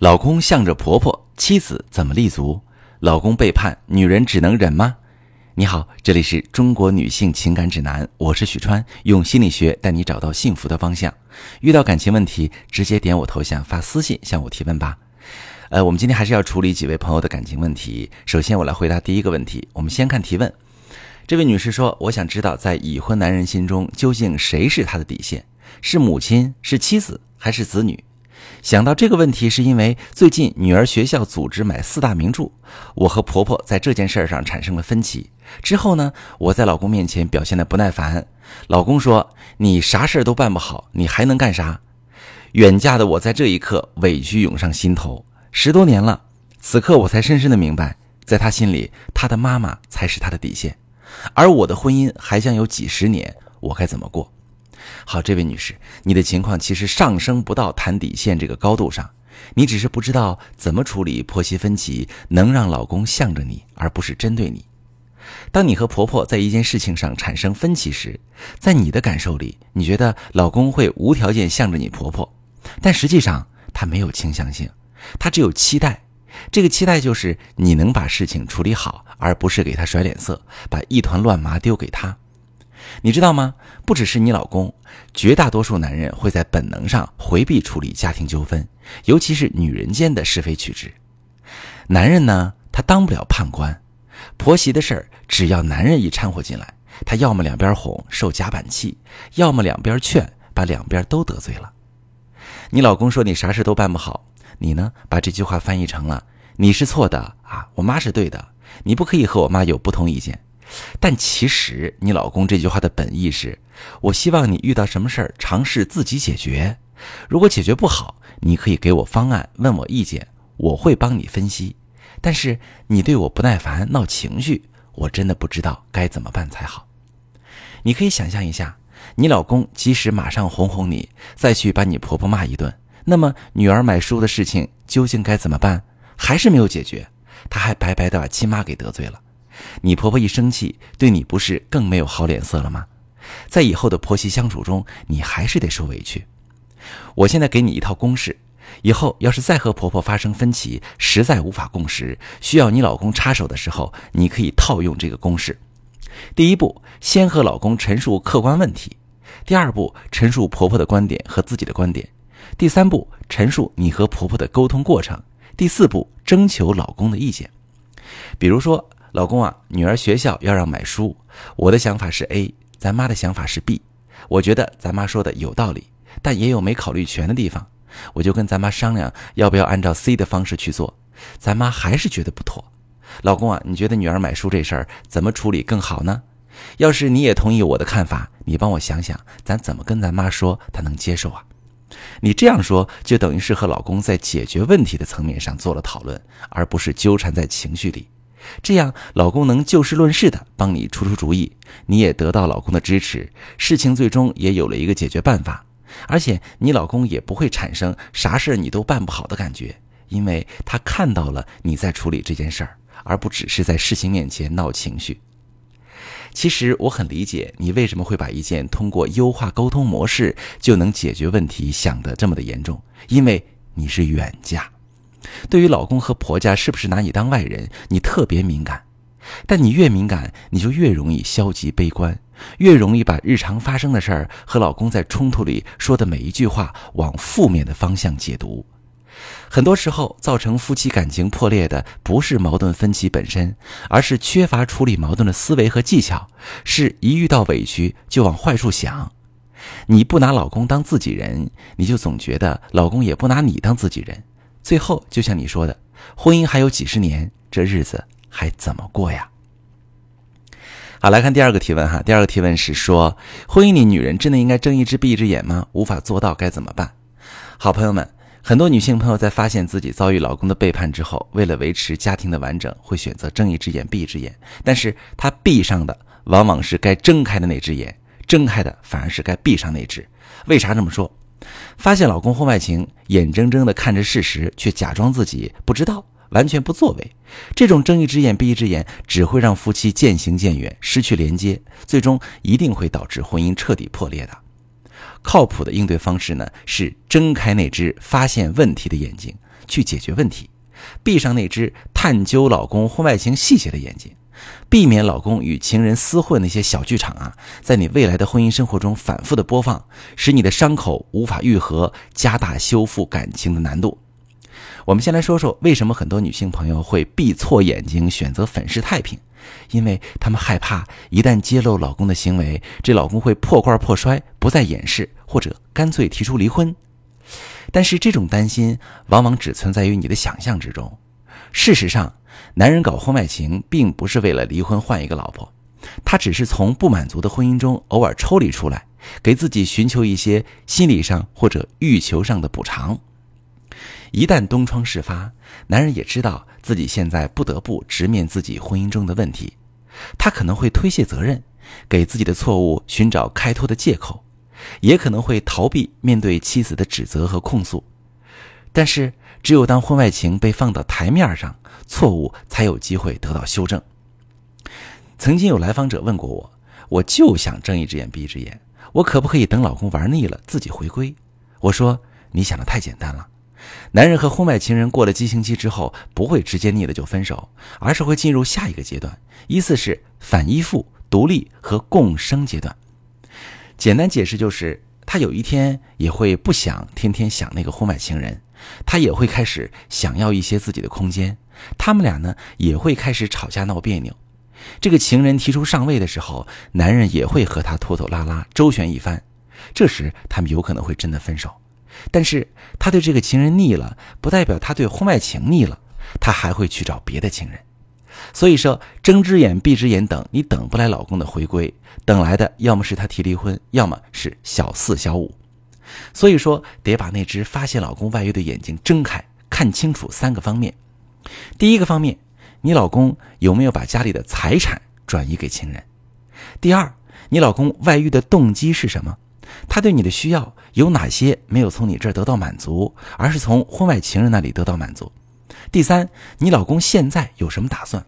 老公向着婆婆，妻子怎么立足？老公背叛，女人只能忍吗？你好，这里是中国女性情感指南，我是许川，用心理学带你找到幸福的方向。遇到感情问题，直接点我头像发私信向我提问吧。呃，我们今天还是要处理几位朋友的感情问题。首先，我来回答第一个问题。我们先看提问，这位女士说：“我想知道，在已婚男人心中，究竟谁是他的底线？是母亲，是妻子，还是子女？”想到这个问题，是因为最近女儿学校组织买四大名著，我和婆婆在这件事上产生了分歧。之后呢，我在老公面前表现的不耐烦，老公说：“你啥事都办不好，你还能干啥？”远嫁的我在这一刻委屈涌上心头。十多年了，此刻我才深深的明白，在他心里，他的妈妈才是他的底线，而我的婚姻还将有几十年，我该怎么过？好，这位女士，你的情况其实上升不到谈底线这个高度上，你只是不知道怎么处理婆媳分歧，能让老公向着你，而不是针对你。当你和婆婆在一件事情上产生分歧时，在你的感受里，你觉得老公会无条件向着你婆婆，但实际上他没有倾向性，他只有期待。这个期待就是你能把事情处理好，而不是给他甩脸色，把一团乱麻丢给他。你知道吗？不只是你老公，绝大多数男人会在本能上回避处理家庭纠纷，尤其是女人间的是非曲直。男人呢，他当不了判官，婆媳的事儿，只要男人一掺和进来，他要么两边哄受夹板气，要么两边劝把两边都得罪了。你老公说你啥事都办不好，你呢把这句话翻译成了你是错的啊，我妈是对的，你不可以和我妈有不同意见。但其实，你老公这句话的本意是：我希望你遇到什么事儿，尝试自己解决。如果解决不好，你可以给我方案，问我意见，我会帮你分析。但是你对我不耐烦、闹情绪，我真的不知道该怎么办才好。你可以想象一下，你老公即使马上哄哄你，再去把你婆婆骂一顿，那么女儿买书的事情究竟该怎么办？还是没有解决，他还白白的把亲妈给得罪了。你婆婆一生气，对你不是更没有好脸色了吗？在以后的婆媳相处中，你还是得受委屈。我现在给你一套公式，以后要是再和婆婆发生分歧，实在无法共识，需要你老公插手的时候，你可以套用这个公式。第一步，先和老公陈述客观问题；第二步，陈述婆婆的观点和自己的观点；第三步，陈述你和婆婆的沟通过程；第四步，征求老公的意见。比如说。老公啊，女儿学校要让买书，我的想法是 A，咱妈的想法是 B。我觉得咱妈说的有道理，但也有没考虑全的地方。我就跟咱妈商量，要不要按照 C 的方式去做。咱妈还是觉得不妥。老公啊，你觉得女儿买书这事儿怎么处理更好呢？要是你也同意我的看法，你帮我想想，咱怎么跟咱妈说，她能接受啊？你这样说，就等于是和老公在解决问题的层面上做了讨论，而不是纠缠在情绪里。这样，老公能就事论事的帮你出出主意，你也得到老公的支持，事情最终也有了一个解决办法，而且你老公也不会产生啥事你都办不好的感觉，因为他看到了你在处理这件事儿，而不只是在事情面前闹情绪。其实我很理解你为什么会把一件通过优化沟通模式就能解决问题想得这么的严重，因为你是远嫁。对于老公和婆家是不是拿你当外人，你特别敏感。但你越敏感，你就越容易消极悲观，越容易把日常发生的事儿和老公在冲突里说的每一句话往负面的方向解读。很多时候，造成夫妻感情破裂的不是矛盾分歧本身，而是缺乏处理矛盾的思维和技巧，是一遇到委屈就往坏处想。你不拿老公当自己人，你就总觉得老公也不拿你当自己人。最后，就像你说的，婚姻还有几十年，这日子还怎么过呀？好，来看第二个提问哈。第二个提问是说，婚姻里女人真的应该睁一只闭一只眼吗？无法做到该怎么办？好朋友们，很多女性朋友在发现自己遭遇老公的背叛之后，为了维持家庭的完整，会选择睁一只眼闭一只眼。但是她闭上的往往是该睁开的那只眼，睁开的反而是该闭上那只。为啥这么说？发现老公婚外情，眼睁睁地看着事实，却假装自己不知道，完全不作为。这种睁一只眼闭一只眼，只会让夫妻渐行渐远，失去连接，最终一定会导致婚姻彻底破裂的。靠谱的应对方式呢，是睁开那只发现问题的眼睛，去解决问题，闭上那只探究老公婚外情细节的眼睛，避免老公与情人厮混那些小剧场啊，在你未来的婚姻生活中反复的播放，使你的伤口无法愈合，加大修复感情的难度。我们先来说说为什么很多女性朋友会闭错眼睛，选择粉饰太平，因为她们害怕一旦揭露老公的行为，这老公会破罐破摔，不再掩饰，或者干脆提出离婚。但是这种担心往往只存在于你的想象之中。事实上，男人搞婚外情并不是为了离婚换一个老婆，他只是从不满足的婚姻中偶尔抽离出来，给自己寻求一些心理上或者欲求上的补偿。一旦东窗事发，男人也知道自己现在不得不直面自己婚姻中的问题，他可能会推卸责任，给自己的错误寻找开脱的借口，也可能会逃避面对妻子的指责和控诉。但是，只有当婚外情被放到台面上，错误才有机会得到修正。曾经有来访者问过我，我就想睁一只眼闭一只眼，我可不可以等老公玩腻了自己回归？我说，你想的太简单了。男人和婚外情人过了激情期之后，不会直接腻了就分手，而是会进入下一个阶段，依次是反依附、独立和共生阶段。简单解释就是，他有一天也会不想天天想那个婚外情人，他也会开始想要一些自己的空间。他们俩呢，也会开始吵架闹别扭。这个情人提出上位的时候，男人也会和他拖拖拉拉周旋一番，这时他们有可能会真的分手。但是他对这个情人腻了，不代表他对婚外情腻了，他还会去找别的情人。所以说，睁只眼闭只眼等，你等不来老公的回归，等来的要么是他提离婚，要么是小四小五。所以说，得把那只发现老公外遇的眼睛睁开，看清楚三个方面。第一个方面，你老公有没有把家里的财产转移给情人？第二，你老公外遇的动机是什么？他对你的需要有哪些没有从你这儿得到满足，而是从婚外情人那里得到满足？第三，你老公现在有什么打算？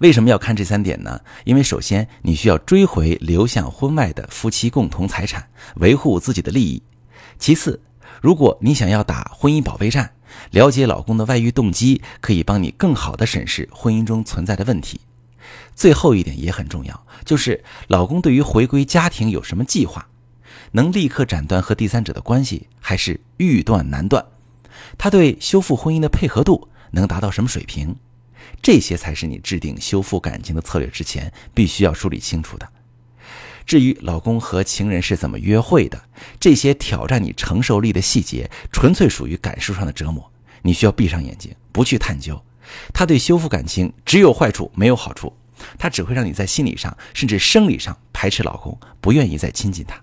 为什么要看这三点呢？因为首先你需要追回流向婚外的夫妻共同财产，维护自己的利益。其次，如果你想要打婚姻保卫战，了解老公的外遇动机，可以帮你更好的审视婚姻中存在的问题。最后一点也很重要，就是老公对于回归家庭有什么计划？能立刻斩断和第三者的关系，还是欲断难断？他对修复婚姻的配合度能达到什么水平？这些才是你制定修复感情的策略之前必须要梳理清楚的。至于老公和情人是怎么约会的，这些挑战你承受力的细节，纯粹属于感受上的折磨，你需要闭上眼睛，不去探究。他对修复感情只有坏处，没有好处。他只会让你在心理上甚至生理上排斥老公，不愿意再亲近他。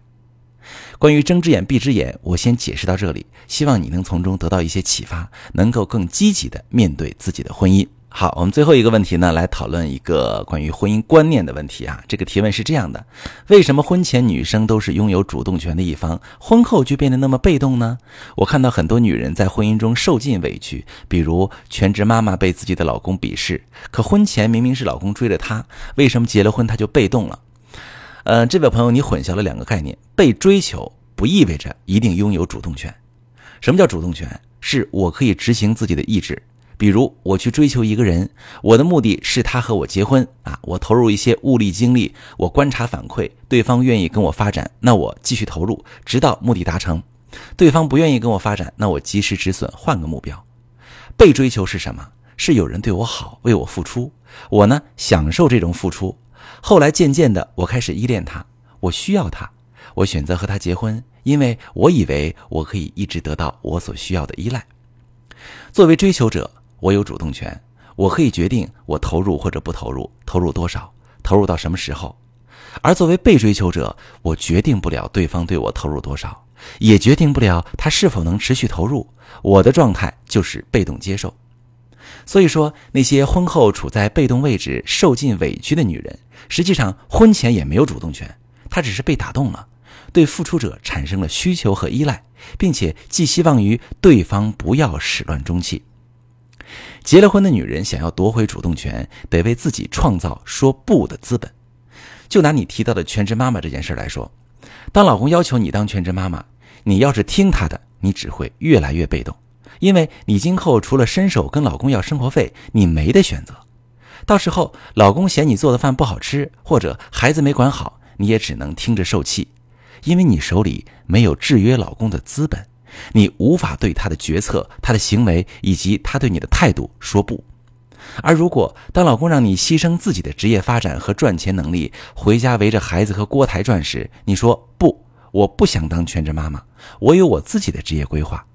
关于睁只眼闭只眼，我先解释到这里，希望你能从中得到一些启发，能够更积极的面对自己的婚姻。好，我们最后一个问题呢，来讨论一个关于婚姻观念的问题啊。这个提问是这样的：为什么婚前女生都是拥有主动权的一方，婚后就变得那么被动呢？我看到很多女人在婚姻中受尽委屈，比如全职妈妈被自己的老公鄙视，可婚前明明是老公追着她，为什么结了婚她就被动了？呃，这位朋友，你混淆了两个概念，被追求不意味着一定拥有主动权。什么叫主动权？是我可以执行自己的意志。比如我去追求一个人，我的目的是他和我结婚啊，我投入一些物力精力，我观察反馈，对方愿意跟我发展，那我继续投入，直到目的达成。对方不愿意跟我发展，那我及时止损，换个目标。被追求是什么？是有人对我好，为我付出，我呢享受这种付出。后来渐渐的，我开始依恋他，我需要他，我选择和他结婚，因为我以为我可以一直得到我所需要的依赖。作为追求者。我有主动权，我可以决定我投入或者不投入，投入多少，投入到什么时候。而作为被追求者，我决定不了对方对我投入多少，也决定不了他是否能持续投入。我的状态就是被动接受。所以说，那些婚后处在被动位置、受尽委屈的女人，实际上婚前也没有主动权，她只是被打动了，对付出者产生了需求和依赖，并且寄希望于对方不要始乱终弃。结了婚的女人想要夺回主动权，得为自己创造说不的资本。就拿你提到的全职妈妈这件事来说，当老公要求你当全职妈妈，你要是听他的，你只会越来越被动；因为你今后除了伸手跟老公要生活费，你没得选择。到时候老公嫌你做的饭不好吃，或者孩子没管好，你也只能听着受气，因为你手里没有制约老公的资本，你无法对他的决策、他的行为以及他对你的态度说不。而如果当老公让你牺牲自己的职业发展和赚钱能力，回家围着孩子和锅台转时，你说不，我不想当全职妈妈，我有我自己的职业规划。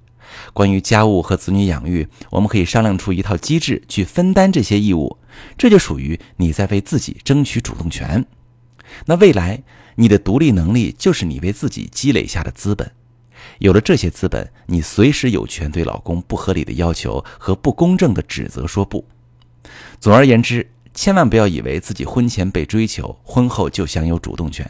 关于家务和子女养育，我们可以商量出一套机制去分担这些义务，这就属于你在为自己争取主动权。那未来你的独立能力就是你为自己积累下的资本。有了这些资本，你随时有权对老公不合理的要求和不公正的指责说不。总而言之，千万不要以为自己婚前被追求，婚后就享有主动权。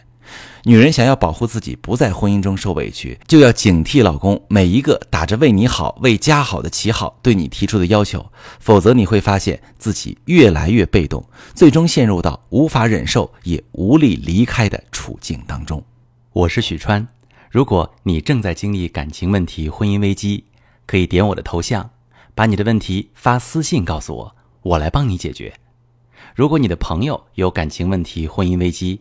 女人想要保护自己不在婚姻中受委屈，就要警惕老公每一个打着为你好、为家好的旗号对你提出的要求，否则你会发现自己越来越被动，最终陷入到无法忍受也无力离开的处境当中。我是许川，如果你正在经历感情问题、婚姻危机，可以点我的头像，把你的问题发私信告诉我，我来帮你解决。如果你的朋友有感情问题、婚姻危机，